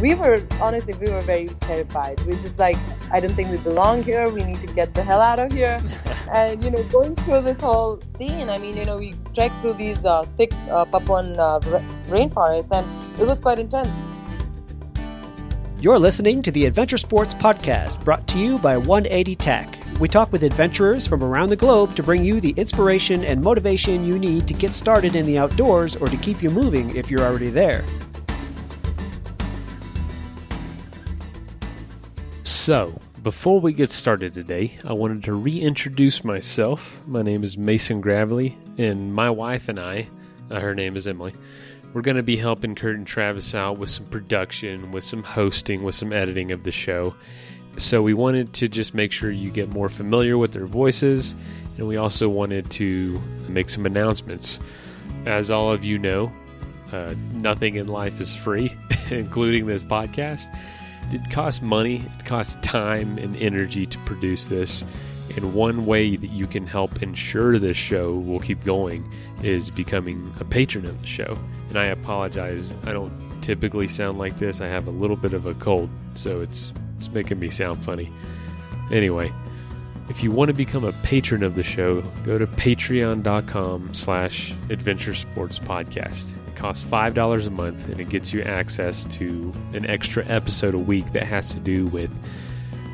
we were honestly we were very terrified. We just like I don't think we belong here. We need to get the hell out of here. and you know, going through this whole scene, I mean, you know, we trekked through these uh, thick uh, Papuan uh, rainforests, and it was quite intense. You're listening to the Adventure Sports Podcast, brought to you by 180 Tech. We talk with adventurers from around the globe to bring you the inspiration and motivation you need to get started in the outdoors or to keep you moving if you're already there. So, before we get started today, I wanted to reintroduce myself. My name is Mason Gravely, and my wife and I, uh, her name is Emily, we're going to be helping Kurt and Travis out with some production, with some hosting, with some editing of the show. So we wanted to just make sure you get more familiar with their voices, and we also wanted to make some announcements. As all of you know, uh, nothing in life is free, including this podcast. It costs money, it costs time and energy to produce this. And one way that you can help ensure this show will keep going is becoming a patron of the show. And I apologize, I don't typically sound like this. I have a little bit of a cold, so it's it's making me sound funny. Anyway, if you want to become a patron of the show, go to patreon.com slash adventure sports podcast. Costs $5 a month and it gets you access to an extra episode a week that has to do with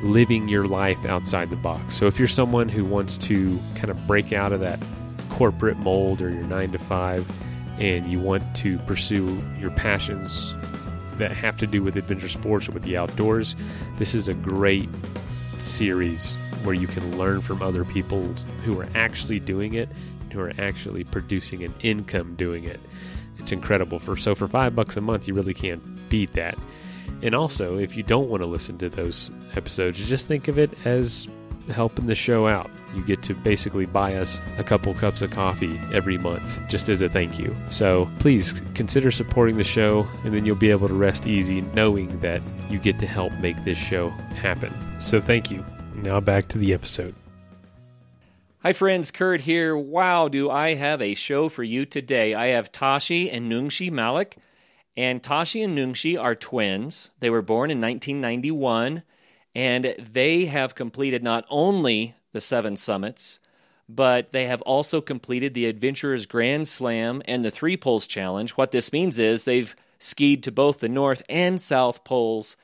living your life outside the box. So if you're someone who wants to kind of break out of that corporate mold or your nine to five and you want to pursue your passions that have to do with adventure sports or with the outdoors, this is a great series where you can learn from other people who are actually doing it, who are actually producing an income doing it. It's incredible. For so for five bucks a month, you really can't beat that. And also, if you don't want to listen to those episodes, just think of it as helping the show out. You get to basically buy us a couple cups of coffee every month just as a thank you. So please consider supporting the show, and then you'll be able to rest easy knowing that you get to help make this show happen. So thank you. Now back to the episode. Hi, friends. Kurt here. Wow, do I have a show for you today? I have Tashi and Nungshi Malik. And Tashi and Nungshi are twins. They were born in 1991, and they have completed not only the seven summits, but they have also completed the Adventurers Grand Slam and the Three Poles Challenge. What this means is they've skied to both the North and South Poles,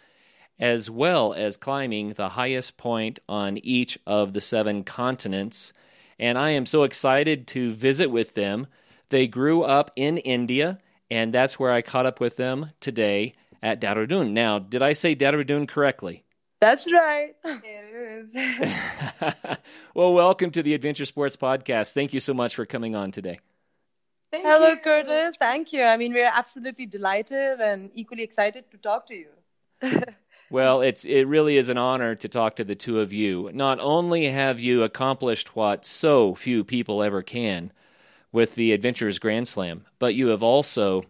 as well as climbing the highest point on each of the seven continents. And I am so excited to visit with them. They grew up in India and that's where I caught up with them today at Dehradun. Now, did I say Dehradun correctly? That's right. It is. well, welcome to the Adventure Sports Podcast. Thank you so much for coming on today. Thank Hello, you. Curtis. Thank you. I mean, we're absolutely delighted and equally excited to talk to you. well, it's it really is an honor to talk to the two of you. Not only have you accomplished what so few people ever can, with the Adventurers Grand Slam, but you have also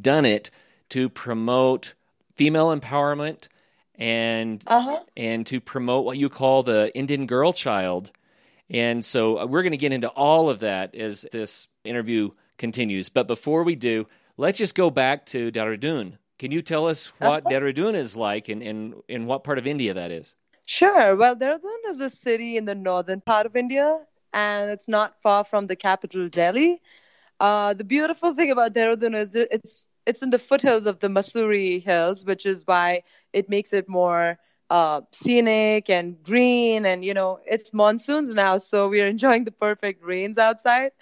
done it to promote female empowerment and uh-huh. and to promote what you call the Indian girl child. And so uh, we're going to get into all of that as this interview continues. But before we do, let's just go back to Dehradun. Can you tell us what uh-huh. Dehradun is like and, and in what part of India that is? Sure. Well, Dehradun is a city in the northern part of India and it's not far from the capital, Delhi. Uh, the beautiful thing about Dehradun is it's it's in the foothills of the Mussoorie Hills, which is why it makes it more uh, scenic and green. And you know, it's monsoons now, so we are enjoying the perfect rains outside.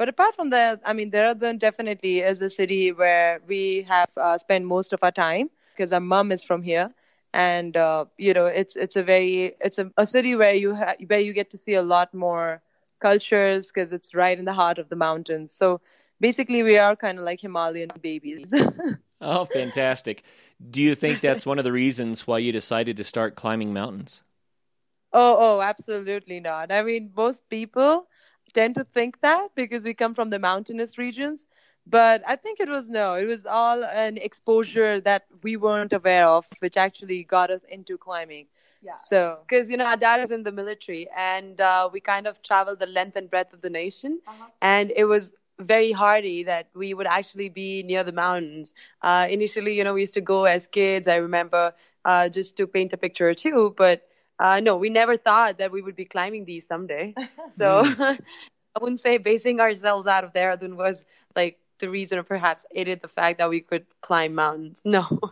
But apart from that, I mean, Dehradun definitely is a city where we have uh, spent most of our time because our mom is from here. And uh, you know it's it's a very it's a, a city where you ha- where you get to see a lot more cultures because it's right in the heart of the mountains. So basically we are kind of like himalayan babies. Oh fantastic. Do you think that's one of the reasons why you decided to start climbing mountains? Oh oh absolutely not. I mean most people tend to think that because we come from the mountainous regions but I think it was no, it was all an exposure that we weren't aware of, which actually got us into climbing. Yeah. So, because you know, our dad is in the military, and uh, we kind of traveled the length and breadth of the nation, uh-huh. and it was very hardy that we would actually be near the mountains. Uh, initially, you know, we used to go as kids. I remember uh, just to paint a picture or two, but uh, no, we never thought that we would be climbing these someday. So I wouldn't say basing ourselves out of Dehradun was like the reason, or perhaps aided the fact that we could climb mountains. No.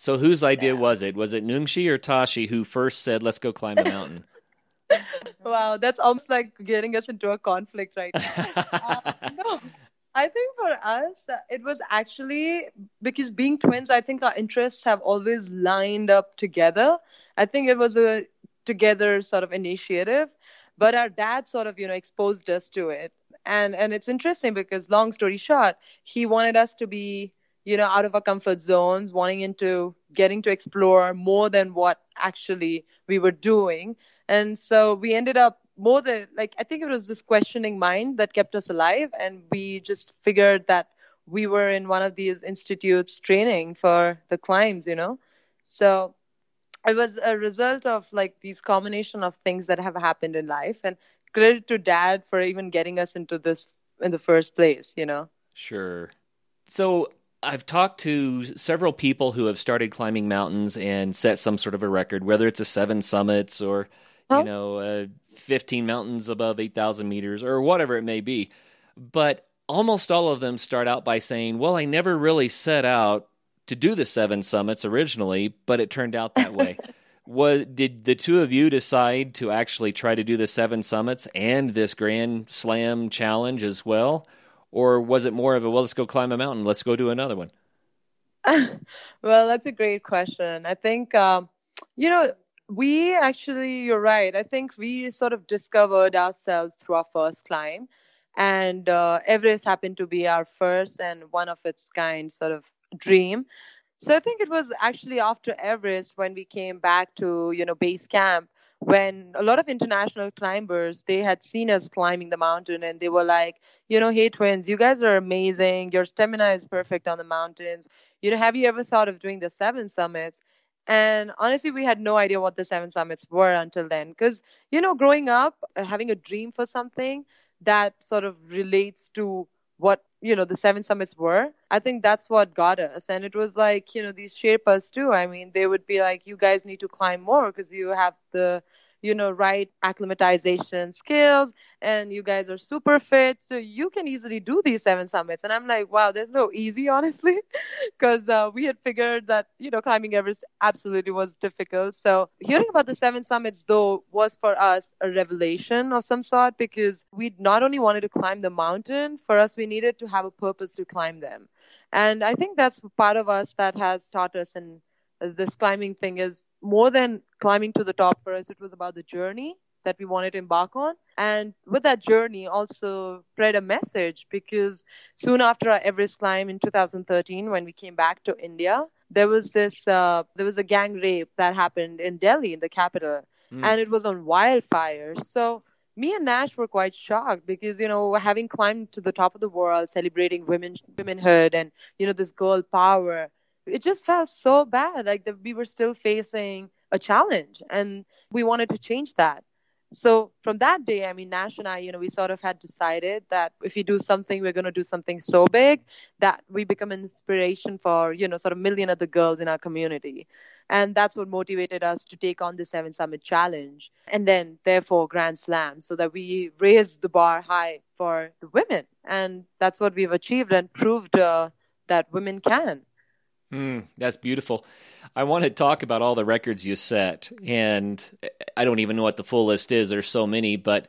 So whose idea was it? Was it Nungshi or Tashi who first said, "Let's go climb the mountain"? Wow, that's almost like getting us into a conflict right now. Uh, no, I think for us, uh, it was actually because being twins, I think our interests have always lined up together. I think it was a together sort of initiative, but our dad sort of, you know, exposed us to it. And and it's interesting because long story short, he wanted us to be, you know, out of our comfort zones, wanting into getting to explore more than what actually we were doing. And so we ended up more than like I think it was this questioning mind that kept us alive, and we just figured that we were in one of these institutes training for the climbs, you know. So it was a result of like these combination of things that have happened in life, and credit to dad for even getting us into this in the first place, you know. Sure. So I've talked to several people who have started climbing mountains and set some sort of a record, whether it's a seven summits or Huh? you know, uh, 15 mountains above 8,000 meters or whatever it may be. But almost all of them start out by saying, Well, I never really set out to do the seven summits originally, but it turned out that way. Was, did the two of you decide to actually try to do the seven summits and this Grand Slam challenge as well? Or was it more of a, well, let's go climb a mountain, let's go do another one? well, that's a great question. I think, um, you know, we actually, you're right. I think we sort of discovered ourselves through our first climb. And uh, Everest happened to be our first and one of its kind sort of dream. So I think it was actually after Everest when we came back to, you know, base camp when a lot of international climbers they had seen us climbing the mountain and they were like you know hey twins you guys are amazing. Your stamina is perfect on the mountains. You know have you ever thought of doing the seven summits? And honestly we had no idea what the seven summits were until then because you know growing up uh, having a dream for something that sort of relates to what you know the seven summits were. I think that's what got us. And it was like you know these sherpas too. I mean they would be like you guys need to climb more because you have the you know right acclimatization skills and you guys are super fit so you can easily do these seven summits. And i'm like wow there's no easy honestly because uh, we had figured that you know climbing everest absolutely was difficult. So hearing about the seven summits though was for us a revelation of some sort because we not only wanted to climb the mountain for us we needed to have a purpose to climb them. And i think that's part of us that has taught us and this climbing thing is more than climbing to the top for us. It was about the journey that we wanted to embark on. And with that journey also spread a message because soon after our everest climb in 2013 when we came back to india there was this uh, there was a gang rape that happened in delhi in the capital. Mm. and it was on wildfires so me and nash were quite shocked because you know having climbed to the top of the world celebrating women womanhood and you know this girl power it just felt so bad like that we were still facing a challenge and we wanted to change that. So from that day i mean nash and i you know we sort of had decided that if we do something we're going to do something so big that we become an inspiration for you know sort of million other girls in our community. And that's what motivated us to take on the seven summit challenge and then therefore grand slam so that we raised the bar high for the women. And that's what we've achieved and proved uh, that women can Mm, that's beautiful. I want to talk about all the records you set, and I don't even know what the full list is. There's so many, but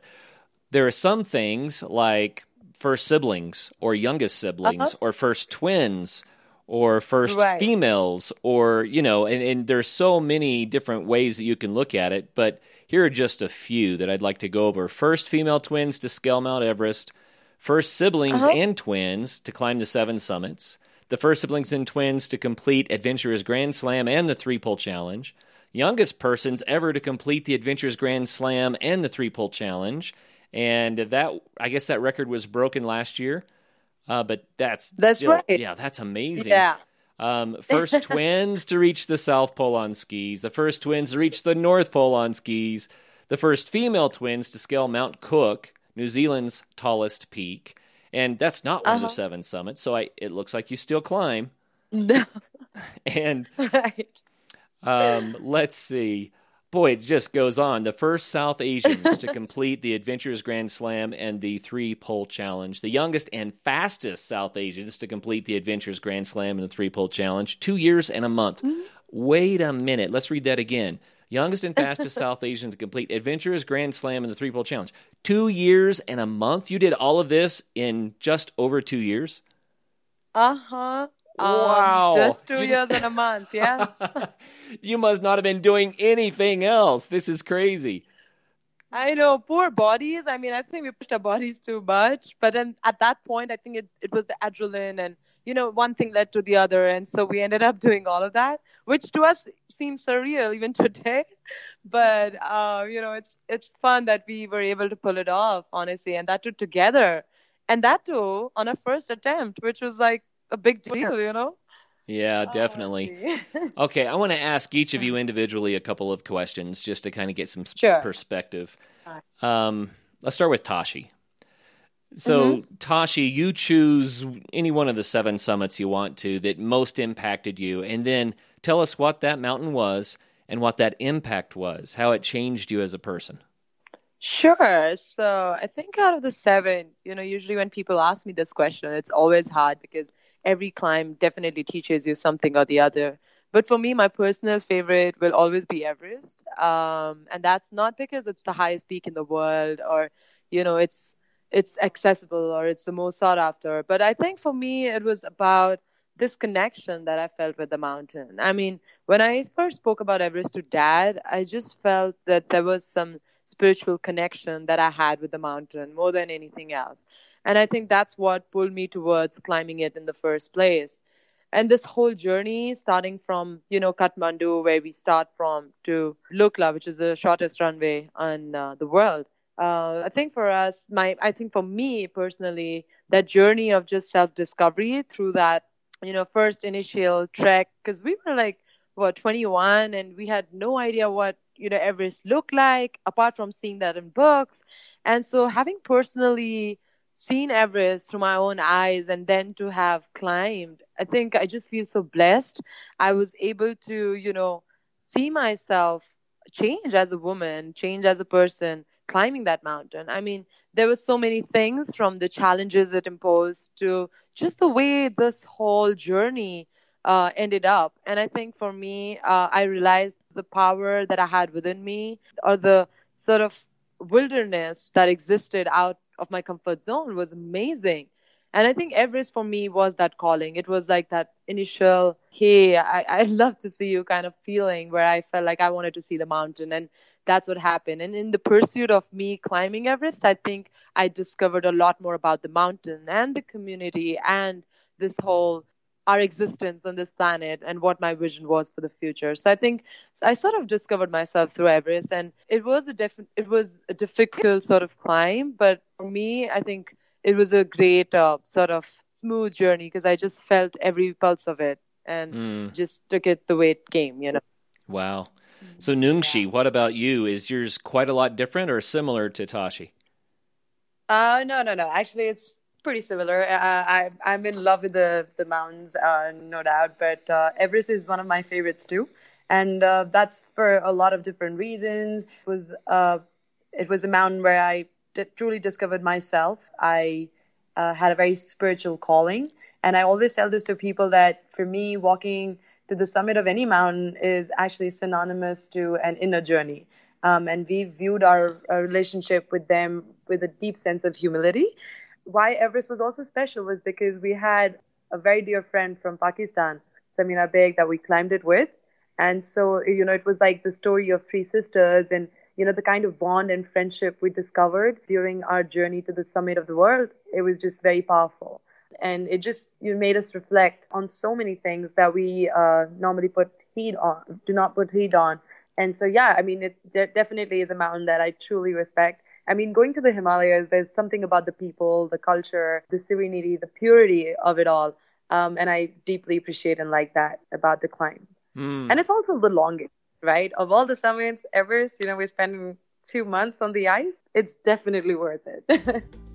there are some things like first siblings, or youngest siblings, Uh-huh. or first twins, or first Right. females, or you know, and, and there's so many different ways that you can look at it. But here are just a few that I'd like to go over. First female twins to scale Mount Everest. First siblings Uh-huh. and twins to climb the seven summits the first siblings and twins to complete Adventurers Grand Slam and the Three Pole Challenge, youngest persons ever to complete the Adventurers Grand Slam and the Three Pole Challenge, and that I guess that record was broken last year, uh, but that's That's still, right. Yeah, that's amazing. yeah. Um, first twins to reach the South Pole on skis, the first twins to reach the North Pole on skis, the first female twins to scale Mount Cook, New Zealand's tallest peak, and that's not one of the Uh-huh. seven summits. So I, it looks like you still climb. No, And right. um, let's see. Boy, it just goes on. The first South Asians to complete the Adventures Grand Slam and the three pole challenge. The youngest and fastest South Asians to complete the Adventures Grand Slam and the three pole challenge. Two years and a month. Wait a minute. Let's read that again. Youngest and fastest South Asian to complete Adventurous Grand Slam and the three pole challenge. Two years and a month. You did all of this in just over two years. Uh huh. Wow. just two years and a month. Yes. you must not have been doing anything else. This is crazy. I know, poor bodies. I mean, I think we pushed our bodies too much. But then at that point, I think it, it was the adrenaline and, you know, one thing led to the other. And so we ended up doing all of that, which to us seems surreal even today. But, uh, you know, it's, it's fun that we were able to pull it off, honestly, and that too together. And that too on a first attempt, which was like a big deal, you know? Yeah, definitely. Okay, I want to ask each of you individually a couple of questions just to kind of get some Sure. perspective. Um, let's start with Tashi. So, Tashi, you choose any one of the seven summits you want to that most impacted you, and then tell us what that mountain was and what that impact was, how it changed you as a person. Sure. So I think out of the seven, you know, usually when people ask me this question, it's always hard because every climb definitely teaches you something or the other. But for me, my personal favorite will always be Everest. Um, and that's not because it's the highest peak in the world or, you know, it's it's accessible or it's the most sought after. But I think for me, it was about this connection that I felt with the mountain. I mean, when I first spoke about Everest to dad, I just felt that there was some spiritual connection that I had with the mountain more than anything else. And I think that's what pulled me towards climbing it in the first place. And this whole journey, starting from, you know, Kathmandu, where we start from, to Lukla, which is the shortest runway on uh, the world. Uh, I think for us, my, I think for me personally, that journey of just self-discovery through that, you know, first initial trek, because we were like, what, 21, and we had no idea what you know Everest looked like apart from seeing that in books. And so having personally seen Everest through my own eyes and then to have climbed, I think I just feel so blessed. I was able to, you know, see myself change as a woman, change as a person climbing that mountain. I mean, there were so many things from the challenges it imposed to just the way this whole journey uh, ended up. And I think for me, uh, I realized the power that I had within me or the sort of wilderness that existed out of my comfort zone was amazing. And I think Everest for me was that calling. It was like that initial, hey, I, I love to see you kind of feeling where I felt like I wanted to see the mountain. And that's what happened. And in the pursuit of me climbing Everest, I think I discovered a lot more about the mountain and the community and this whole our existence on this planet and what my vision was for the future. So I think I sort of discovered myself through Everest, and it was a diff- it was a difficult sort of climb, but for me, I think it was a great uh, sort of smooth journey because I just felt every pulse of it and Mm, just took it the way it came, you know. wow. So, Nungshi, what about you? Is yours quite a lot different or similar to Tashi? Uh, no, no, no. Actually, it's pretty similar. Uh, I, I'm in love with the the mountains, uh, no doubt. But uh, Everest is one of my favorites too, and uh, that's for a lot of different reasons. It was uh, it was a mountain where I truly discovered myself. I uh, had a very spiritual calling, and I always tell this to people that for me, walking to the summit of any mountain is actually synonymous to an inner journey. Um, and we viewed our, our relationship with them with a deep sense of humility. Why Everest was also special was because we had a very dear friend from Pakistan, Samina Baig, that we climbed it with. And so, you know, it was like the story of three sisters and, you know, the kind of bond and friendship we discovered during our journey to the summit of the world. It was just very powerful. And it just you made us reflect on so many things that we uh, normally put heed on, do not put heed on. And so, yeah, I mean, it de- definitely is a mountain that I truly respect. I mean, going to the Himalayas, there's something about the people, the culture, the serenity, the purity of it all. Um, and I deeply appreciate and like that about the climb. Mm. And it's also the longest, right? Of all the summits, Everest, you know, we're spending two months on the ice. It's definitely worth it.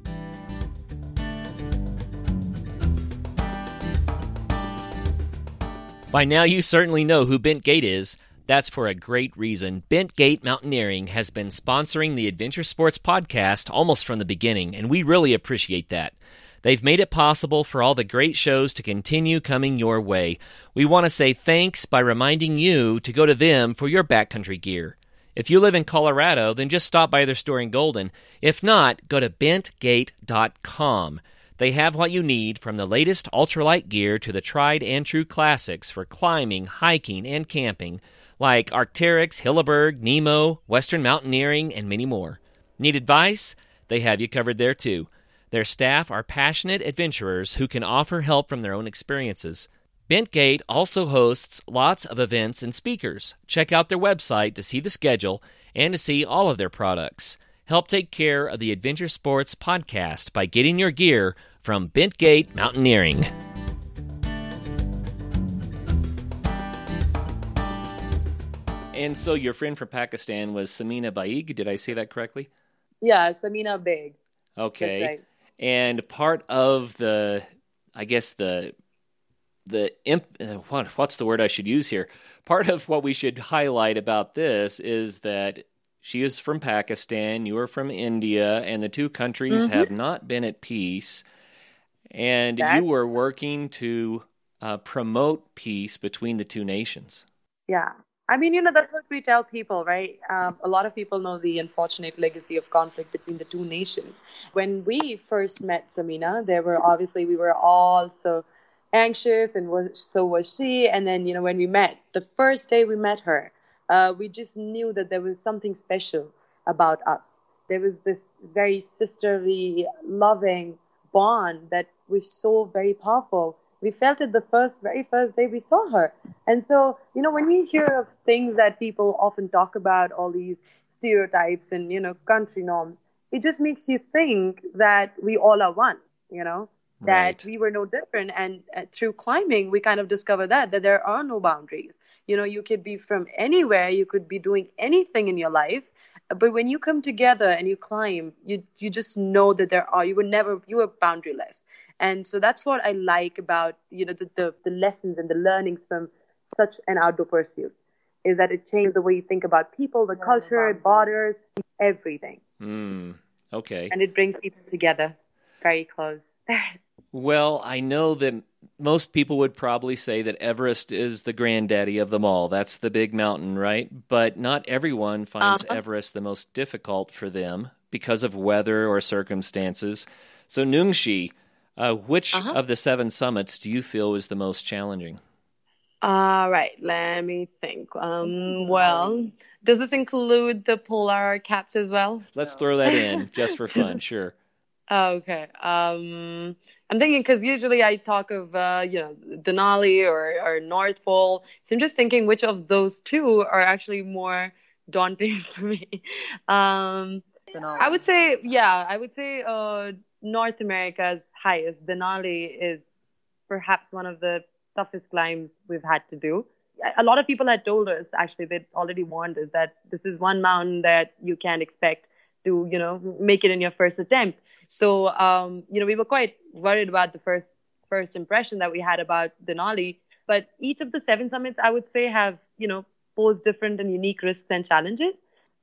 By now, you certainly know who Bent Gate is. That's for a great reason. Bent Gate Mountaineering has been sponsoring the Adventure Sports podcast almost from the beginning, and we really appreciate that. They've made it possible for all the great shows to continue coming your way. We want to say thanks by reminding you to go to them for your backcountry gear. If you live in Colorado, then just stop by their store in Golden. If not, go to bentgate.com. They have what you need from the latest ultralight gear to the tried and true classics for climbing, hiking, and camping, like Arc'teryx, Hilleberg, Nemo, Western Mountaineering, and many more. Need advice? They have you covered there too. Their staff are passionate adventurers who can offer help from their own experiences. Bentgate also hosts lots of events and speakers. Check out their website to see the schedule and to see all of their products. Help take care of the Adventure Sports podcast by getting your gear from Bentgate Mountaineering. And so your friend from Pakistan was Samina Baig. Did I say that correctly? Yeah, Samina Baig. Okay. Right. And part of the, I guess the, the imp, uh, what what's the word I should use here? Part of what we should highlight about this is that she is from Pakistan, you are from India, and the two countries Mhm. have not been at peace. And you were working to uh, promote peace between the two nations. Yeah. I mean, you know, that's what we tell people, right? Um, a lot of people know the unfortunate legacy of conflict between the two nations. When we first met Samina, there were obviously, we were all so anxious, and was, so was she. And then, you know, when we met, the first day we met her, uh, we just knew that there was something special about us. There was this very sisterly, loving bond that was so very powerful. We felt it the first, very first day we saw her. And so, you know, when you hear of things that people often talk about, all these stereotypes and, you know, country norms, it just makes you think that we all are one, you know, that Right. we were no different. And uh, through climbing, we kind of discovered that, that there are no boundaries. You know, you could be from anywhere, you could be doing anything in your life. But when you come together and you climb, you you just know that there are you were never you were boundaryless, and so that's what I like about you know the the, the lessons and the learnings from such an outdoor pursuit is that it changes the way you think about people, the culture, borders, everything, Hmm. Okay. and it brings people together very close. Well, I know that most people would probably say that Everest is the granddaddy of them all. That's the big mountain, right? But not everyone finds Uh-huh. Everest the most difficult for them because of weather or circumstances. So, Nungshi, uh, which Uh-huh. of the seven summits do you feel is the most challenging? All right, let me think. Um, well, does this include the polar caps as well? Let's throw that in just for fun, sure. Oh, okay. Um, I'm thinking because usually I talk of uh, you know Denali or or North Pole, so I'm just thinking which of those two are actually more daunting for me. Um, I would say yeah, I would say uh, North America's highest. Denali is perhaps one of the toughest climbs we've had to do. A lot of people had told us actually they'd already warned us that this is one mountain that you can't expect to you know make it in your first attempt. So um, you know we were quite worried about the first first impression that we had about Denali. But each of the seven summits, I would say, have you know posed different and unique risks and challenges.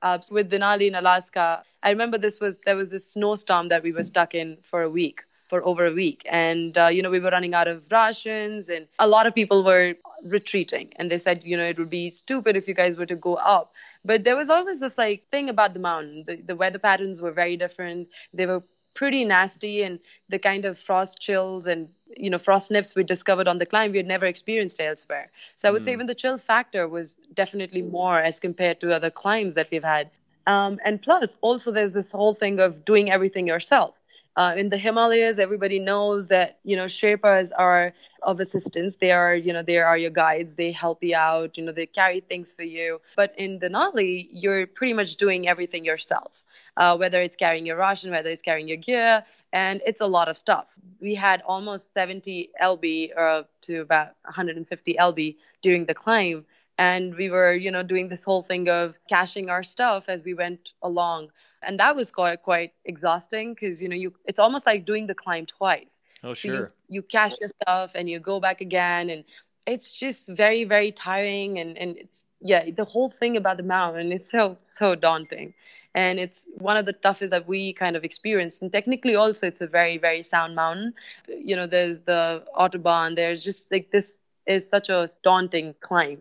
Uh, so with Denali in Alaska, I remember this was there was this snowstorm that we were stuck in for a week, for over a week, and uh, you know we were running out of rations, and a lot of people were retreating, and they said you know it would be stupid if you guys were to go up. But there was always this like thing about the mountain. The, the weather patterns were very different. They were pretty nasty, and the kind of frost chills and you know frost nips we discovered on the climb we had never experienced elsewhere. So I would say Mm. even the chill factor was definitely more as compared to other climbs that we've had. Um, and plus, also there's this whole thing of doing everything yourself. Uh, in the Himalayas, everybody knows that you know Sherpas are of assistance. They are you know they are your guides. They help you out. You know they carry things for you. But in Denali, you're pretty much doing everything yourself. Uh, whether it's carrying your ration, whether it's carrying your gear, and it's a lot of stuff. We had almost 70 lb uh, to about 150 lb during the climb, and we were you know doing this whole thing of caching our stuff as we went along and that was quite quite exhausting because you know you it's almost like doing the climb twice Oh, so you, sure. you cache your stuff and you go back again and it's just very very tiring and and it's yeah the whole thing about the mountain is so so daunting and it's one of the toughest that we kind of experienced and technically also it's a very very sound mountain. You know there's the autobahn there's just like this is such a daunting climb.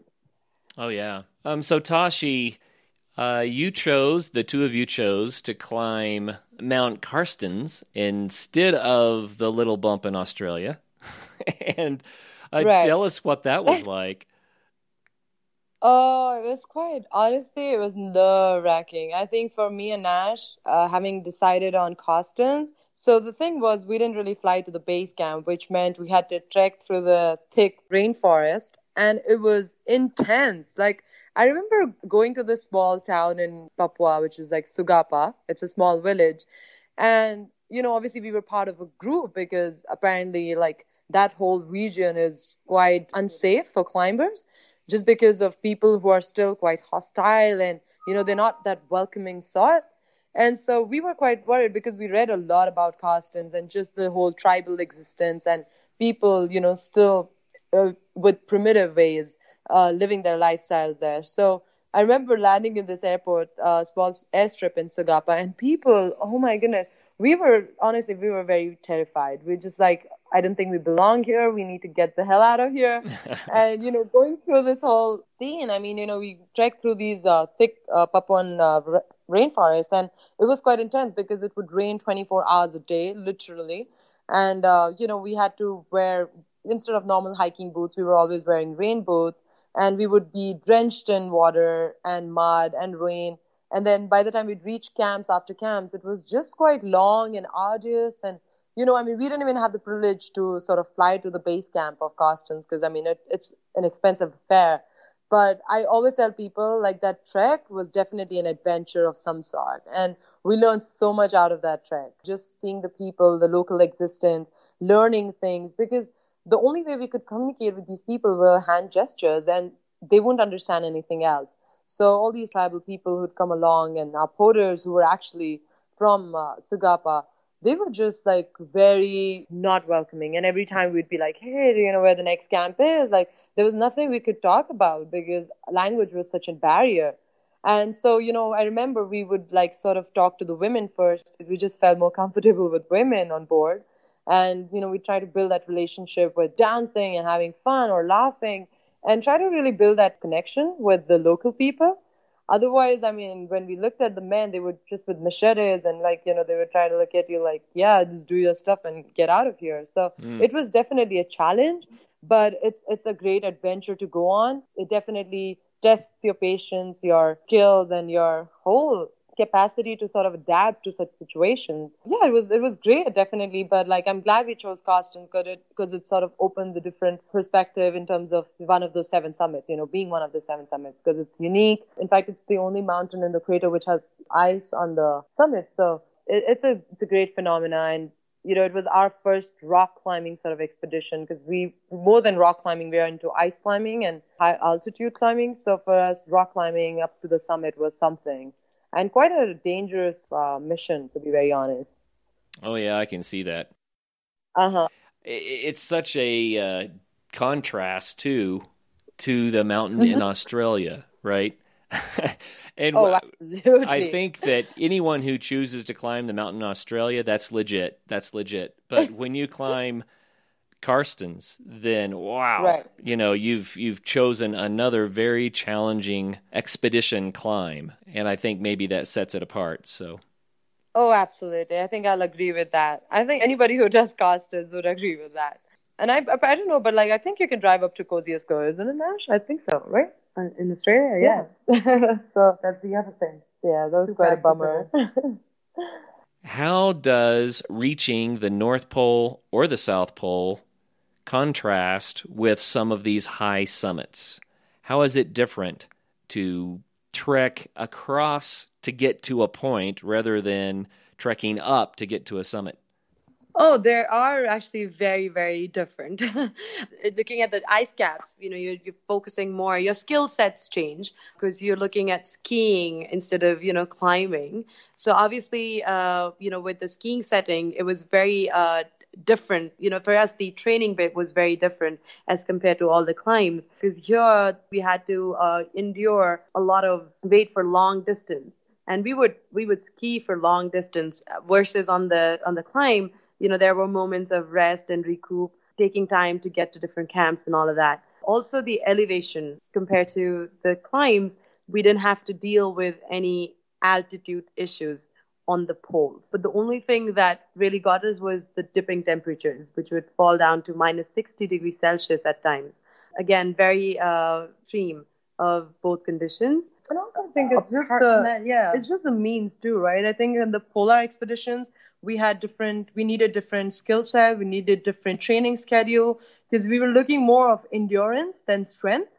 Oh yeah. Um so tashi uh, you chose the two of you chose to climb Mount Carstensz instead of the little bump in Australia, and uh, right. tell us what that was like. Oh, it was quite honestly, it was nerve wracking. I think for me and Nash, uh, having decided on Carstensz, so the thing was we didn't really fly to the base camp, which meant we had to trek through the thick rainforest, and it was intense. Like I remember going to this small town in Papua, which is like Sugapa. It's a small village, and you know, obviously we were part of a group because apparently, like that whole region is quite unsafe for climbers just because of people who are still quite hostile and you know they're not that welcoming sort and so we were quite worried because we read a lot about Carstensz and just the whole tribal existence and people you know still uh, with primitive ways uh, living their lifestyle there so I remember landing in this airport, uh, small airstrip in Sugapa, and people, oh my goodness, we were honestly, we were very terrified. We are just like, I don't think we belong here. We need to get the hell out of here. and, you know, going through this whole scene, I mean, you know, we trekked through these uh, thick uh, Papuan uh, rainforests and it was quite intense because it would rain 24 hours a day, literally. And, uh, you know, we had to wear, instead of normal hiking boots, we were always wearing rain boots and we would be drenched in water and mud and rain. And then by the time we'd reach camps after camps, it was just quite long and arduous and you know, I mean, we didn't even have the privilege to sort of fly to the base camp of Carstensz because, I mean, it, it's an expensive affair. But I always tell people like that trek was definitely an adventure of some sort. And we learned so much out of that trek. Just seeing the people, the local existence, learning things, because the only way we could communicate with these people were hand gestures and they wouldn't understand anything else. So all these tribal people who'd come along and our porters who were actually from uh, Sugapa, they were just like very not welcoming. And every time we'd be like, hey, do you know where the next camp is? Like, there was nothing we could talk about because language was such a barrier. And so, you know, I remember we would like sort of talk to the women first because we just felt more comfortable with women on board. And, you know, we try to build that relationship with dancing and having fun or laughing and try to really build that connection with the local people. Otherwise, I mean, when we looked at the men, they were just with machetes and like, you know, they were trying to look at you like, yeah, just do your stuff and get out of here. So mm. it was definitely a challenge, but it's it's a great adventure to go on. It definitely tests your patience, your skills, and your whole capacity to sort of adapt to such situations. Yeah, it was it was great, definitely. But like, I'm glad we chose it because it sort of opened the different perspective in terms of one of those seven summits. You know, being one of the seven summits because it's unique. In fact, it's the only mountain in the crater which has ice on the summit. So it, it's a it's a great phenomenon. And you know, it was our first rock climbing sort of expedition because we, more than rock climbing, we are into ice climbing and high altitude climbing. So for us, rock climbing up to the summit was something and quite a dangerous uh, mission, to be very honest. Oh yeah, I can see that. Uh huh. It's such a uh, contrast too to the mountain in Australia, right? and oh. I think that anyone who chooses to climb the mountain in Australia, that's legit. That's legit. But when you climb Carstensz, then wow, right. you know you've you've chosen another very challenging expedition climb, and I think maybe that sets it apart. So. Oh, absolutely. I think I'll agree with that. I think anybody who does Carstensz would agree with that. And I, I don't know, but like I think you can drive up to Kosciuszko, isn't it, Nash? I think so, right? In Australia, yes. so that's the other thing. Yeah, that was Super quite a bummer. How does reaching the North Pole or the South Pole contrast with some of these high summits? How is it different to trek across to get to a point rather than trekking up to get to a summit? Oh, there are actually very, very different. looking at the ice caps, you know, you're, you're focusing more. Your skill sets change because you're looking at skiing instead of, you know, climbing. So obviously, uh, you know, with the skiing setting, it was very uh, different. You know, for us, the training bit was very different as compared to all the climbs because here we had to uh, endure a lot of wait for long distance, and we would we would ski for long distance versus on the on the climb. You know, there were moments of rest and recoup, taking time to get to different camps and all of that. Also, the elevation compared to the climbs, we didn't have to deal with any altitude issues on the poles. But the only thing that really got us was the dipping temperatures, which would fall down to minus 60 degrees Celsius at times. Again, very uh, extreme of both conditions. And also, I think it's just the that, yeah, it's just the means too, right? I think in the polar expeditions, we had different, we needed different skill set, we needed different training schedule because we were looking more of endurance than strength,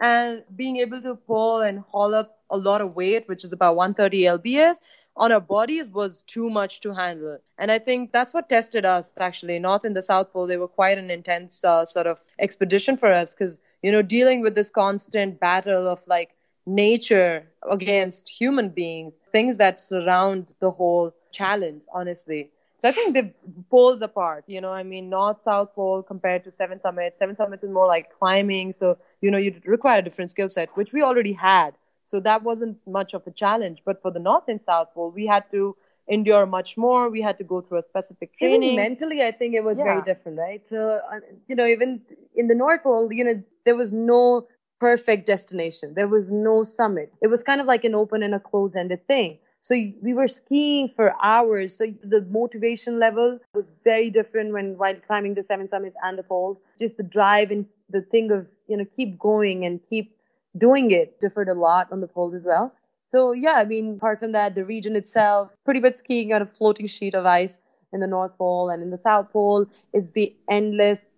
and being able to pull and haul up a lot of weight, which is about 130 lbs, on our bodies was too much to handle. And I think that's what tested us actually. North and the South Pole, they were quite an intense uh, sort of expedition for us because, you know, dealing with this constant battle of like nature against human beings, things that surround the whole challenge, honestly. So I think the poles apart, you know, I mean, North South Pole compared to Seven Summits. Seven Summits is more like climbing. So, you know, you require a different skill set, which we already had. So that wasn't much of a challenge. But for the North and South Pole, we had to endure much more. We had to go through a specific training. Even mentally, I think it was yeah. very different, right? So, uh, you know, even in the North Pole, you know, there was no perfect destination. There was no summit. It was kind of like an open and a closed ended thing. So we were skiing for hours. So the motivation level was very different when while climbing the seven summits and the poles. Just the drive and the thing of, you know, keep going and keep doing it differed a lot on the poles as well. So yeah, I mean, apart from that, the region itself, pretty much skiing on a floating sheet of ice in the North Pole and in the South Pole is the endless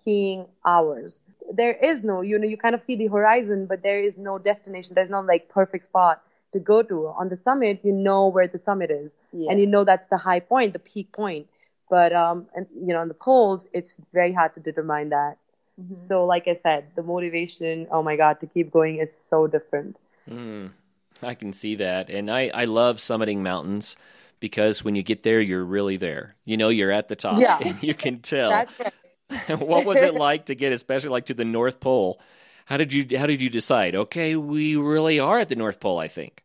skiing hours. There is no, you know, you kind of see the horizon, but there is no destination. There's no like perfect spot to go to. On the summit, you know where the summit is, yeah. and you know that's the high point, the peak point. But um, and you know, on the poles, it's very hard to determine that. Mm-hmm. So, like I said, the motivation, oh my God, to keep going is so different. Mm, I can see that. And I, I love summiting mountains because when you get there, you're really there. You know, you're at the top. Yeah. And you can tell. That's right. what was it like to get, especially like to the North Pole? How did you how did you decide? Okay, we really are at the North Pole. I think.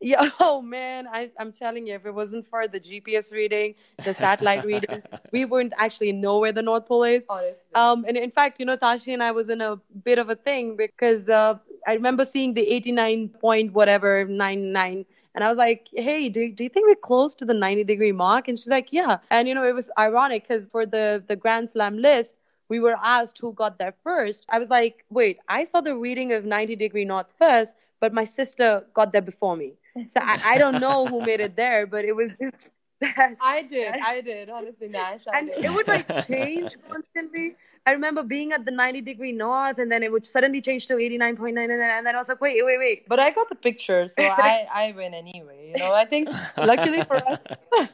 Yeah. Oh man, I, I'm telling you, if it wasn't for the GPS reading, the satellite reading, we wouldn't actually know where the North Pole is. Um, and in fact, you know, Tashi and I was in a bit of a thing because uh, I remember seeing the 89 point whatever 99. And I was like, hey, do, do you think we're close to the 90 degree mark? And she's like, yeah. And, you know, it was ironic because for the, the Grand Slam list, we were asked who got there first. I was like, wait, I saw the reading of 90 degree north first, but my sister got there before me. So I, I don't know who made it there, but it was just that. I did. I did. Honestly, Nash. I and did. it would like change constantly. I remember being at the 90 degree north, and then it would suddenly change to 89.9, and then I was like, wait, wait, wait. But I got the picture, so I I win anyway. You know, I think luckily for us.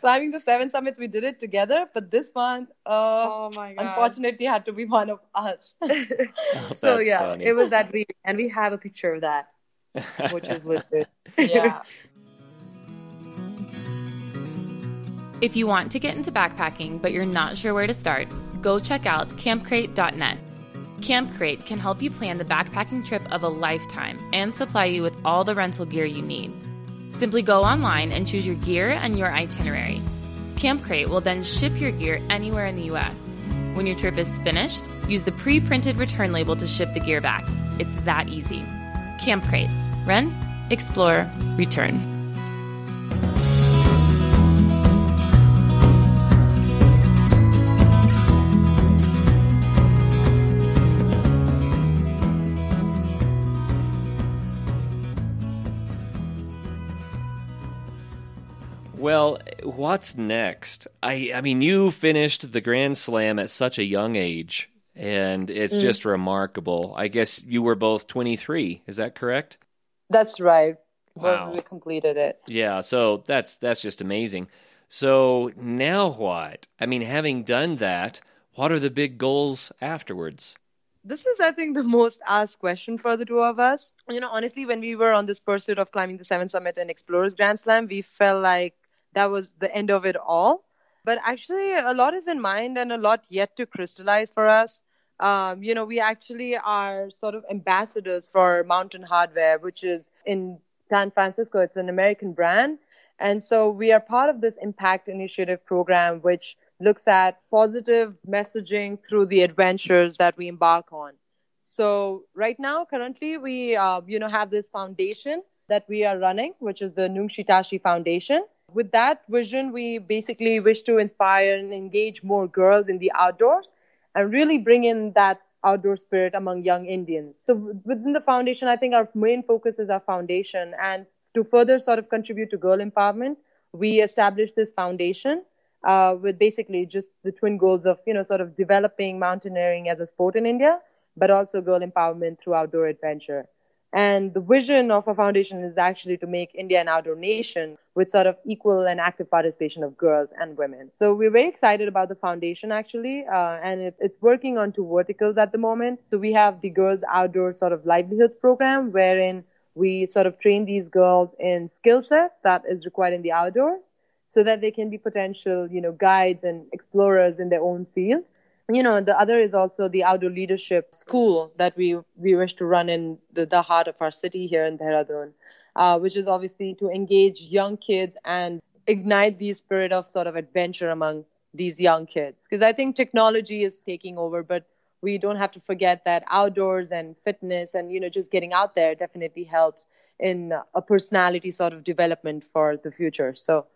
climbing the seven summits we did it together but this one uh, oh my god unfortunately had to be one of us so yeah funny. it was that reading and we have a picture of that which is legit. yeah. If you want to get into backpacking but you're not sure where to start, go check out campcrate.net. Campcrate can help you plan the backpacking trip of a lifetime and supply you with all the rental gear you need. Simply go online and choose your gear and your itinerary. Campcrate will then ship your gear anywhere in the US. When your trip is finished, use the pre printed return label to ship the gear back. It's that easy. Campcrate. Run, explore, return. Well, what's next? I I mean, you finished the Grand Slam at such a young age and it's mm. just remarkable. I guess you were both 23. Is that correct? That's right. Wow. When we completed it. Yeah, so that's that's just amazing. So now what? I mean, having done that, what are the big goals afterwards? This is, I think, the most asked question for the two of us. You know, honestly, when we were on this pursuit of climbing the Seven Summit and Explorers Grand Slam, we felt like that was the end of it all. but actually a lot is in mind and a lot yet to crystallize for us. Um, you know, we actually are sort of ambassadors for Mountain Hardwear, which is in San Francisco. It's an American brand. And so we are part of this Impact Initiative program, which looks at positive messaging through the adventures that we embark on. So right now, currently, we uh, you know have this foundation that we are running, which is the Nungshitashi Foundation. With that vision, we basically wish to inspire and engage more girls in the outdoors and really bring in that outdoor spirit among young Indians. So within the foundation, I think our main focus is our foundation. And to further sort of contribute to girl empowerment, we established this foundation uh, with basically just the twin goals of, you know, sort of developing mountaineering as a sport in India, but also girl empowerment through outdoor adventure. And the vision of our foundation is actually to make India an outdoor nation with sort of equal and active participation of girls and women. So we're very excited about the foundation actually, uh, and it, it's working on two verticals at the moment. So we have the Girls Outdoor sort of livelihoods program, wherein we sort of train these girls in skill set that is required in the outdoors so that they can be potential, you know, guides and explorers in their own field you know the other is also the outdoor leadership school that we we wish to run in the, the heart of our city here in Dehradun, uh, which is obviously to engage young kids and ignite the spirit of sort of adventure among these young kids. Because i think technology is taking over but we don't have to forget that outdoors and fitness and you know just getting out there definitely helps in a personality sort of development for the future. So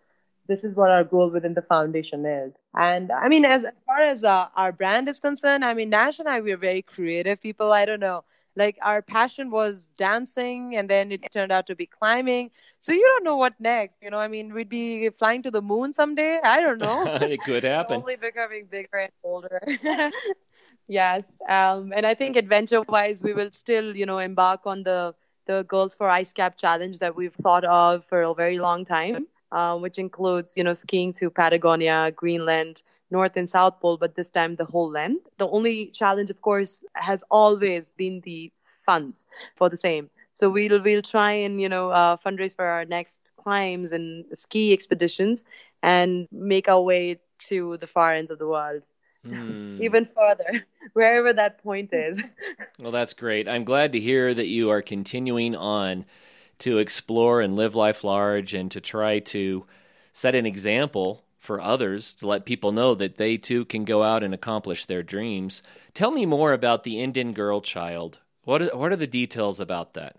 this is what our goal within the foundation is. And I mean, as, as far as uh, our brand is concerned, I mean, Nash and I, we're very creative people. I don't know. Like our passion was dancing and then it turned out to be climbing. So you don't know what next. You know, I mean, we'd be flying to the moon someday. I don't know. it could happen. Only becoming bigger and older. yes. Um, and I think adventure wise, we will still, you know, embark on the the Girls for Ice Cap challenge that we've thought of for a very long time uh, which includes, you know, skiing to Patagonia, Greenland, North and South Pole, but this time the whole length. The only challenge, of course, has always been the funds for the same. So we'll we'll try and you know uh, fundraise for our next climbs and ski expeditions and make our way to the far ends of the world. Mm. Even further, wherever that point is. well, that's great. I'm glad to hear that you are continuing on to explore and live life large and to try to set an example for others to let people know that they too can go out and accomplish their dreams. Tell me more about the Indian girl child. What are, what are the details about that?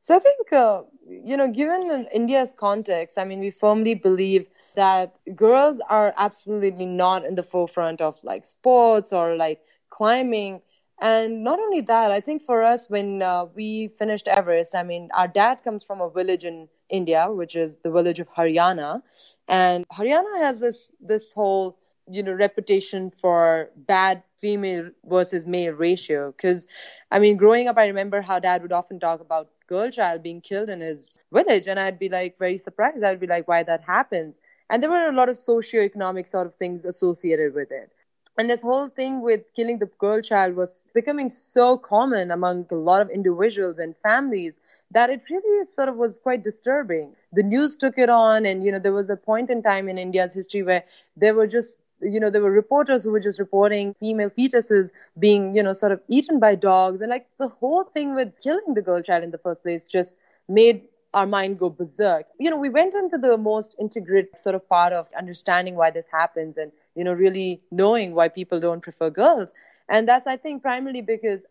So I think uh, you know, given India's context, I mean, we firmly believe that girls are absolutely not in the forefront of like sports or like climbing and not only that, I think for us, when uh, we finished Everest, I mean, our dad comes from a village in India, which is the village of Haryana. And Haryana has this, this whole, you know, reputation for bad female versus male ratio. Because, I mean, growing up, I remember how dad would often talk about girl child being killed in his village. And I'd be like very surprised. I'd be like, why that happens? And there were a lot of socio-economic sort of things associated with it. And this whole thing with killing the girl child was becoming so common among a lot of individuals and families that it really sort of was quite disturbing. The news took it on, and you know there was a point in time in India's history where there were just you know there were reporters who were just reporting female fetuses being you know sort of eaten by dogs, and like the whole thing with killing the girl child in the first place just made our mind go berserk. You know, we went into the most integrated sort of part of understanding why this happens and you know, really knowing why people don't prefer girls. And that's, I think, primarily because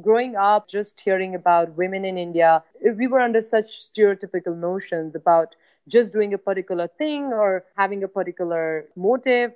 growing up, just hearing about women in India, we were under such stereotypical notions about just doing a particular thing or having a particular motive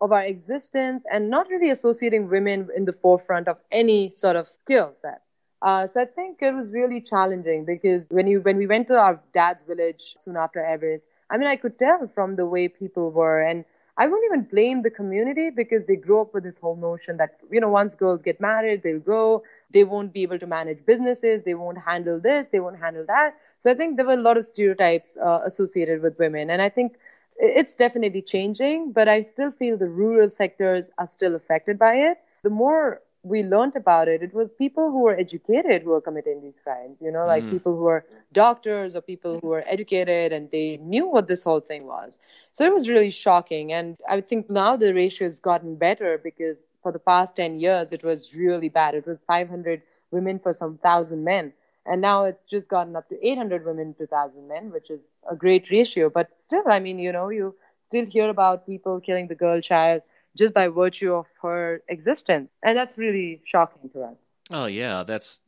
of our existence and not really associating women in the forefront of any sort of skill set. Uh, so I think it was really challenging because when you when we went to our dad's village soon after Everest, I mean I could tell from the way people were and I won't even blame the community because they grew up with this whole notion that, you know, once girls get married, they'll go, they won't be able to manage businesses, they won't handle this, they won't handle that. So I think there were a lot of stereotypes uh, associated with women. And I think it's definitely changing, but I still feel the rural sectors are still affected by it. The more we learned about it, it was people who were educated who were committing these crimes, you know, like Mm. people who were doctors or people who were educated and they knew what this whole thing was. So it was really shocking. And I think now the ratio has gotten better because for the past 10 years, it was really bad. It was 500 women for some thousand men. And now it's just gotten up to 800 women to 1,000 men, which is a great ratio. But still, I mean, you know, you still hear about people killing the girl child just by virtue of her existence. And that's really shocking to us. Oh yeah, that's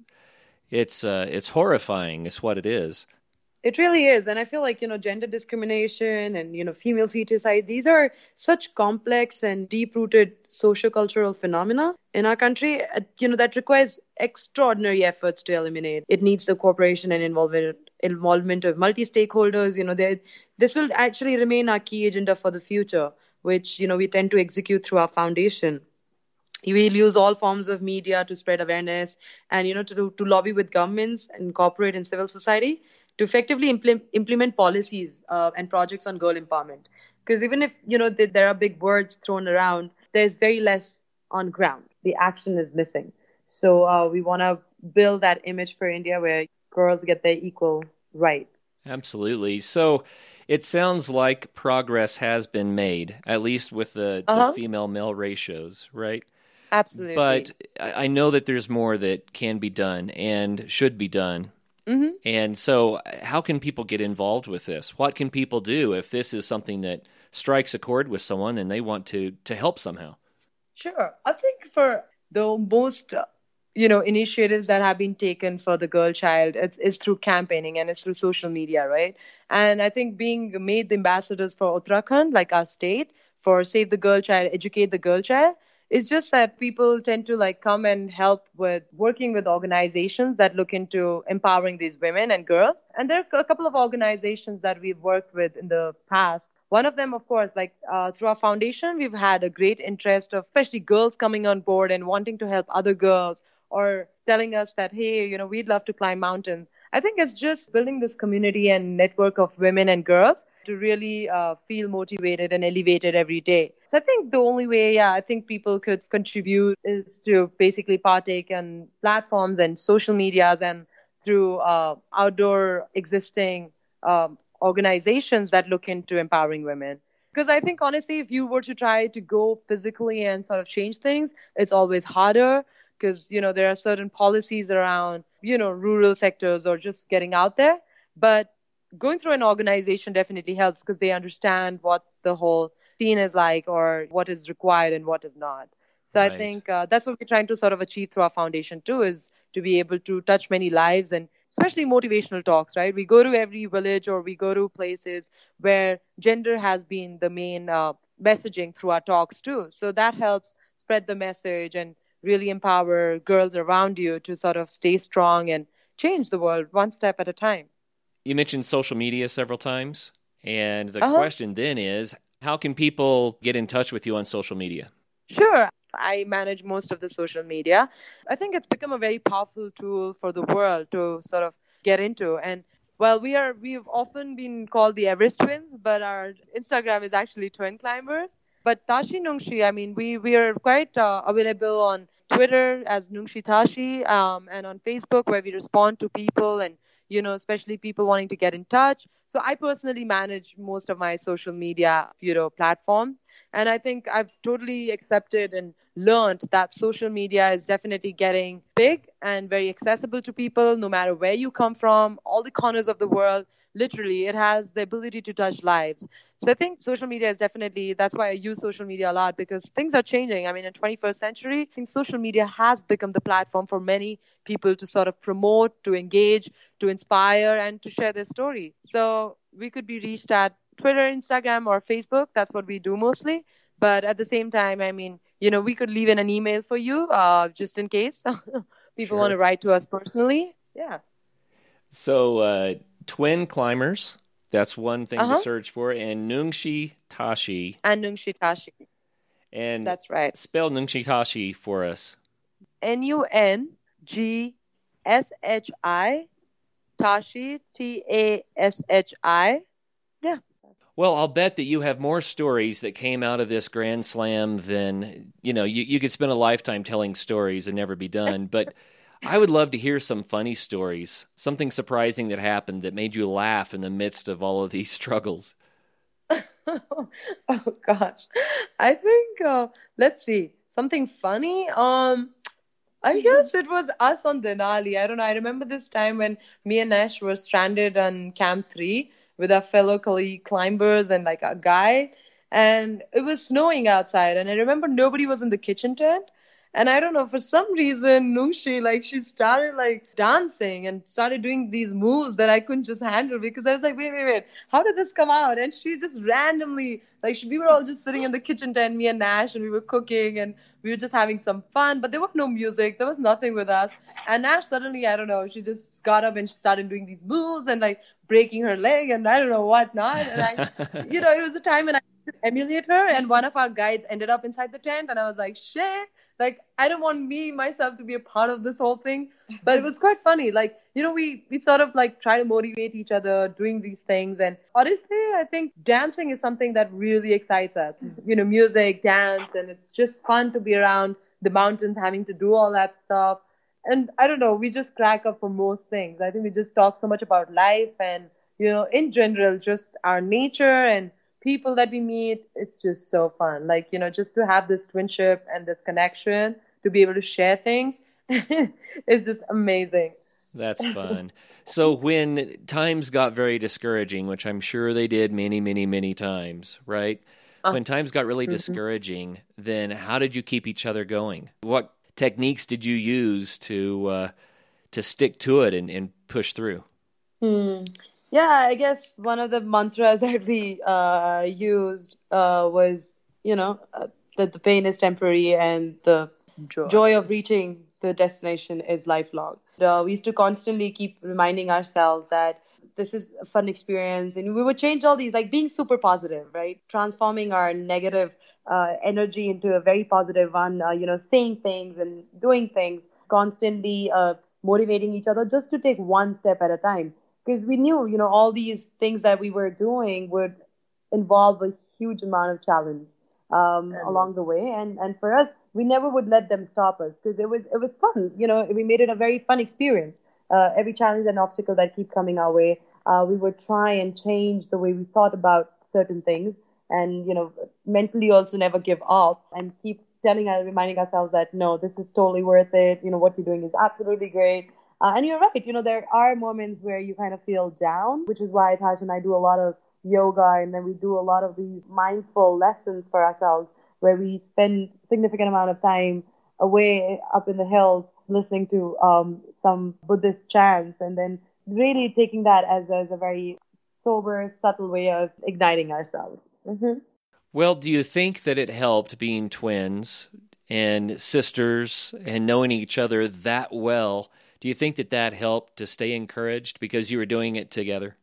it's uh, it's horrifying. Is what it is. It really is. And I feel like, you know, gender discrimination and, you know, female feticide, these are such complex and deep rooted sociocultural phenomena in our country, uh, you know, that requires extraordinary efforts to eliminate. It needs the cooperation and involvement involvement of multi stakeholders. You know, this will actually remain our key agenda for the future, which, you know, we tend to execute through our foundation. We'll use all forms of media to spread awareness and you know to, to lobby with governments and corporate and civil society to effectively implement, implement policies uh, and projects on girl empowerment. Because even if you know th- there are big words thrown around there's very less on ground. The action is missing. So uh, we want to build that image for india where girls get their equal right. Absolutely. So it sounds like progress has been made, at least with the, Uh-huh. the female male ratios, right? Absolutely. But I I know that there's more that can be done and should be done. hmm And so, how can people get involved with this? What can people do if this is something that strikes a chord with someone and they want to to help somehow? Sure. I think for the most, uh, you know, initiatives that have been taken for the girl child, it's, it's through campaigning and it's through social media, right? And I think being made the ambassadors for Uttarakhand, like our state, for Save the Girl Child, Educate the Girl Child, it's just that people tend to like come and help with working with organizations that look into empowering these women and girls. And there are a couple of organizations that we've worked with in the past. One of them, of course, like uh, through our foundation, we've had a great interest of especially girls coming on board and wanting to help other girls or telling us that, hey, you know, we'd love to climb mountains. I think it's just building this community and network of women and girls to really uh, feel motivated and elevated every day. So I think the only way, yeah, I think people could contribute is to basically partake in platforms and social medias and through uh, outdoor existing um, organizations that look into empowering women. Because I think honestly, if you were to try to go physically and sort of change things, it's always harder because you know there are certain policies around you know rural sectors or just getting out there. But going through an organization definitely helps because they understand what the whole scene is like or what is required and what is not. So I think uh, that's what we're trying to sort of achieve through our foundation too, is to be able to touch many lives and especially motivational talks, right? We go to every village or we go to places where gender has been the main uh, messaging through our talks too. So that helps spread the message and really empower girls around you to sort of stay strong and change the world one step at a time. You mentioned social media several times, and the Uh-huh. question then is, how can people get in touch with you on social media? Sure. I manage most of the social media. I think it's become a very powerful tool for the world to sort of get into. And well, we are we've often been called the Everest twins, but our Instagram is actually Twin Climbers. But Tashi Nungshi, I mean, we we are quite uh, available on Twitter as Nungshi Tashi, um, and on Facebook where we respond to people and you know, especially people wanting to get in touch. So I personally manage most of my social media, you know, platforms. And I think I've totally accepted and learned that social media is definitely getting big and very accessible to people, no matter where you come from, all the corners of the world. Literally, it has the ability to touch lives. So I think social media is definitely, that's why I use social media a lot because things are changing. I mean, in 21st century, I think social media has become the platform for many people to sort of promote, to engage, to inspire, and to share their story. So we could be reached at Twitter, Instagram, or Facebook. That's what we do mostly. But at the same time, I mean, you know, we could leave in an email for you uh, just in case people Sure. want to write to us personally. Yeah. So, uh, Twin Climbers, that's one thing Uh-huh. to search for, and Nungshi Tashi. And Nungshi Tashi. And That's right. spell Nungshi Tashi for us. N U N G S H I Tashi T A S H I. Yeah. Well, I'll bet that you have more stories that came out of this Grand Slam than, you know, you, you could spend a lifetime telling stories and never be done. But I would love to hear some funny stories, something surprising that happened that made you laugh in the midst of all of these struggles. oh gosh, I think uh, let's see something funny. Um, I guess it was us on Denali. I don't know. I remember this time when me and Nash were stranded on Camp Three with our fellow Kali climbers and like a guy, and it was snowing outside. And I remember nobody was in the kitchen tent, and I don't know, for some reason, Nungshi, like, she started like dancing and started doing these moves that I couldn't just handle because I was like, wait, wait, wait, how did this come out? And she just randomly, like, she, we were all just sitting in the kitchen tent, me and Nash, and we were cooking and we were just having some fun, but there was no music, there was nothing with us. And Nash suddenly, I don't know, she just got up and she started doing these moves and like breaking her leg and I don't know what not. And I, you know, it was a time when I emulate her, and one of our guides ended up inside the tent, and I was like, shit like I don't want me myself to be a part of this whole thing. But it was quite funny. Like, you know, we we sort of like try to motivate each other doing these things. And honestly, I think dancing is something that really excites us. Mm-hmm. You know, music, dance, and it's just fun to be around the mountains having to do all that stuff. And I don't know, we just crack up for most things. I think we just talk so much about life and, you know, in general, just our nature and people that we meet it's just so fun. Like you know just to have this twinship and this connection to be able to share things it's just amazing. That's fun. So when times got very discouraging which i'm sure they did many many many times right? Uh, when times got really mm-hmm. discouraging then how did you keep each other going? What techniques did you use to uh, to stick to it and, and push through? Hmm. Yeah, I guess one of the mantras that we uh, used uh, was, you know, uh, that the pain is temporary and the joy. joy, of reaching the destination is lifelong. Uh, we used to constantly keep reminding ourselves that this is a fun experience, and we would change all these, like being super positive, right? Transforming our negative uh, energy into a very positive one. Uh, you know, saying things and doing things, constantly motivating each other just to take one step at a time because we knew, you know, all these things that we were doing would involve a huge amount of challenge um, along the way, and and for us, we never would let them stop us because it was it was fun. You know, we made it a very fun experience. Uh, every challenge and obstacle that keep coming our way, uh, we would try and change the way we thought about certain things, and you know, mentally also never give up and keep telling and reminding ourselves that no, this is totally worth it. You know, what you're doing is absolutely great. Uh, and you're right, you know, there are moments where you kind of feel down, which is why Tash and I do a lot of yoga and then we do a lot of these mindful lessons for ourselves where we spend significant amount of time away up in the hills listening to um, some Buddhist chants and then really taking that as, as a very sober, subtle way of igniting ourselves. Mm-hmm. Well, do you think that it helped being twins and sisters and knowing each other that well do you think that that helped to stay encouraged because you were doing it together?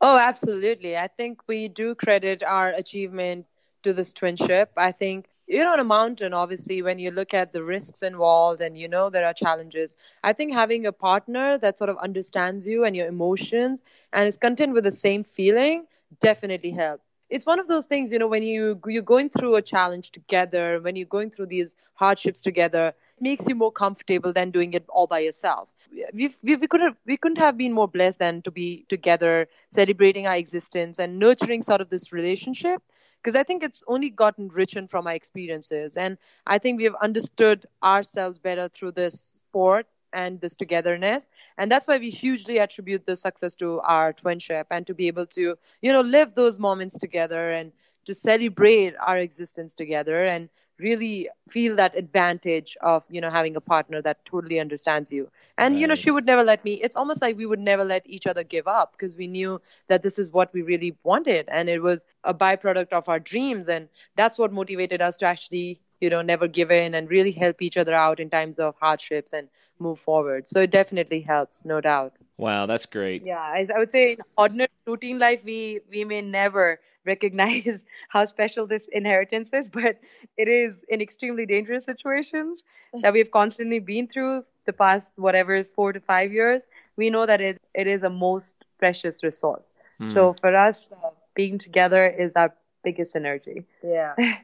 Oh, absolutely. I think we do credit our achievement to this twinship. I think you're on a mountain, obviously, when you look at the risks involved and you know there are challenges. I think having a partner that sort of understands you and your emotions and is content with the same feeling definitely helps. It's one of those things, you know, when you you're going through a challenge together, when you're going through these hardships together, makes you more comfortable than doing it all by yourself. We've, we, we could have we couldn't have been more blessed than to be together, celebrating our existence and nurturing sort of this relationship. Because I think it's only gotten richer from our experiences, and I think we have understood ourselves better through this sport and this togetherness and that's why we hugely attribute the success to our twinship and to be able to you know live those moments together and to celebrate our existence together and really feel that advantage of you know having a partner that totally understands you. And right. you know she would never let me it's almost like we would never let each other give up because we knew that this is what we really wanted and it was a byproduct of our dreams and that's what motivated us to actually you know never give in and really help each other out in times of hardships and move forward. So it definitely helps no doubt. Wow that's great. Yeah i, I would say in ordinary routine life we we may never recognize how special this inheritance is, but it is in extremely dangerous situations that we've constantly been through the past whatever four to five years. We know that it, it is a most precious resource. Mm. So for us, uh, being together is our biggest energy. Yeah.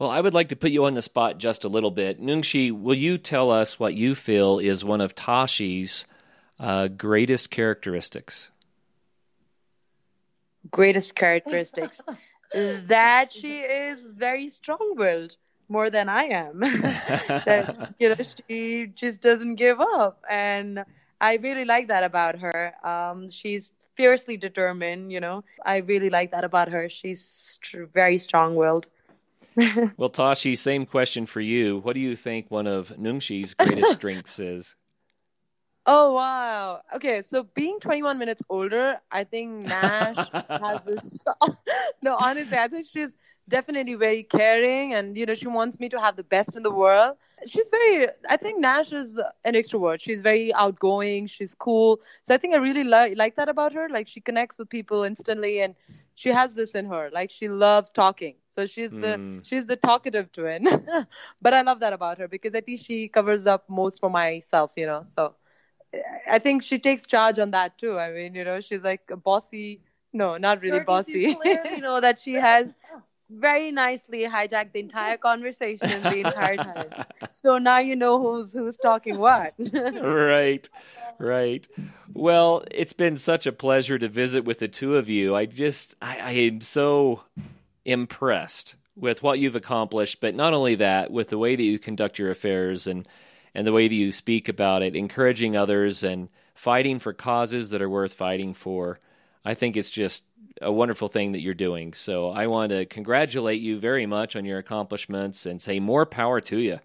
Well, I would like to put you on the spot just a little bit. Nungshi, will you tell us what you feel is one of Tashi's uh, greatest characteristics? Greatest characteristics that she is very strong-willed, more than I am. that you know she just doesn't give up, and I really like that about her. Um, she's fiercely determined. You know, I really like that about her. She's st- very strong-willed. well, Tashi, same question for you. What do you think one of Nungshi's greatest strengths is? Oh wow. Okay, so being 21 minutes older, I think Nash has this. no, honestly, I think she's definitely very caring, and you know, she wants me to have the best in the world. She's very. I think Nash is an extrovert. She's very outgoing. She's cool. So I think I really like like that about her. Like she connects with people instantly, and she has this in her like she loves talking so she's the Mm. she's the talkative twin but i love that about her because I think she covers up most for myself you know so i think she takes charge on that too i mean you know she's like a bossy no not really bossy You know that she has very nicely hijacked the entire conversation the entire time. So now you know who's who's talking what. right, right. Well, it's been such a pleasure to visit with the two of you. I just, I, I am so impressed with what you've accomplished, but not only that, with the way that you conduct your affairs and and the way that you speak about it, encouraging others and fighting for causes that are worth fighting for. I think it's just a wonderful thing that you're doing. So I want to congratulate you very much on your accomplishments and say more power to you.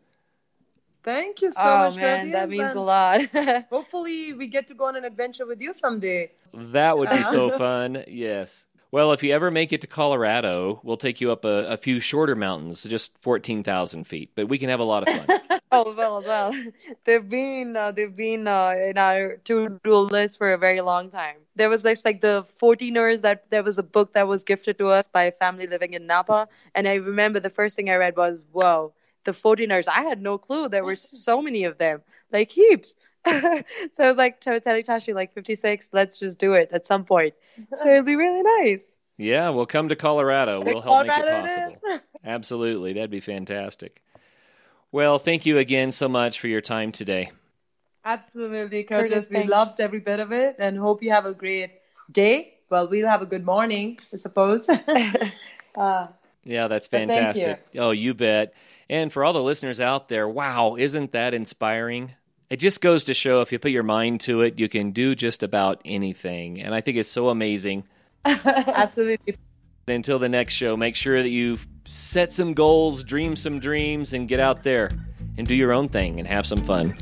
thank you so oh much man, that means and a lot. hopefully we get to go on an adventure with you someday That would be so uh-huh. fun. Yes. Well, if you ever make it to Colorado, we'll take you up a, a few shorter mountains, just 14,000 feet, but we can have a lot of fun. oh well, well, they've been uh, they've been uh, in our to-do list for a very long time. There was this like the 14ers that there was a book that was gifted to us by a family living in Napa, and I remember the first thing I read was, "Whoa, the 14ers!" I had no clue there were so many of them, like heaps. so I was like telling Tashi, like 56, let's just do it at some point. So it'll be really nice. yeah, we'll come to Colorado. We'll help make it Colorado it possible. Absolutely. That'd be fantastic. Well, thank you again so much for your time today. Absolutely, Curtis, Curtis. We thanks. loved every bit of it and hope you have a great day. Well, we'll have a good morning, I suppose. uh, Yeah, that's But thank fantastic. Oh, you bet. And for all the listeners out there, wow, isn't that inspiring? It just goes to show if you put your mind to it, you can do just about anything. And I think it's so amazing. absolutely. Until the next show, make sure that you set some goals, dream some dreams, and get out there and do your own thing and have some fun.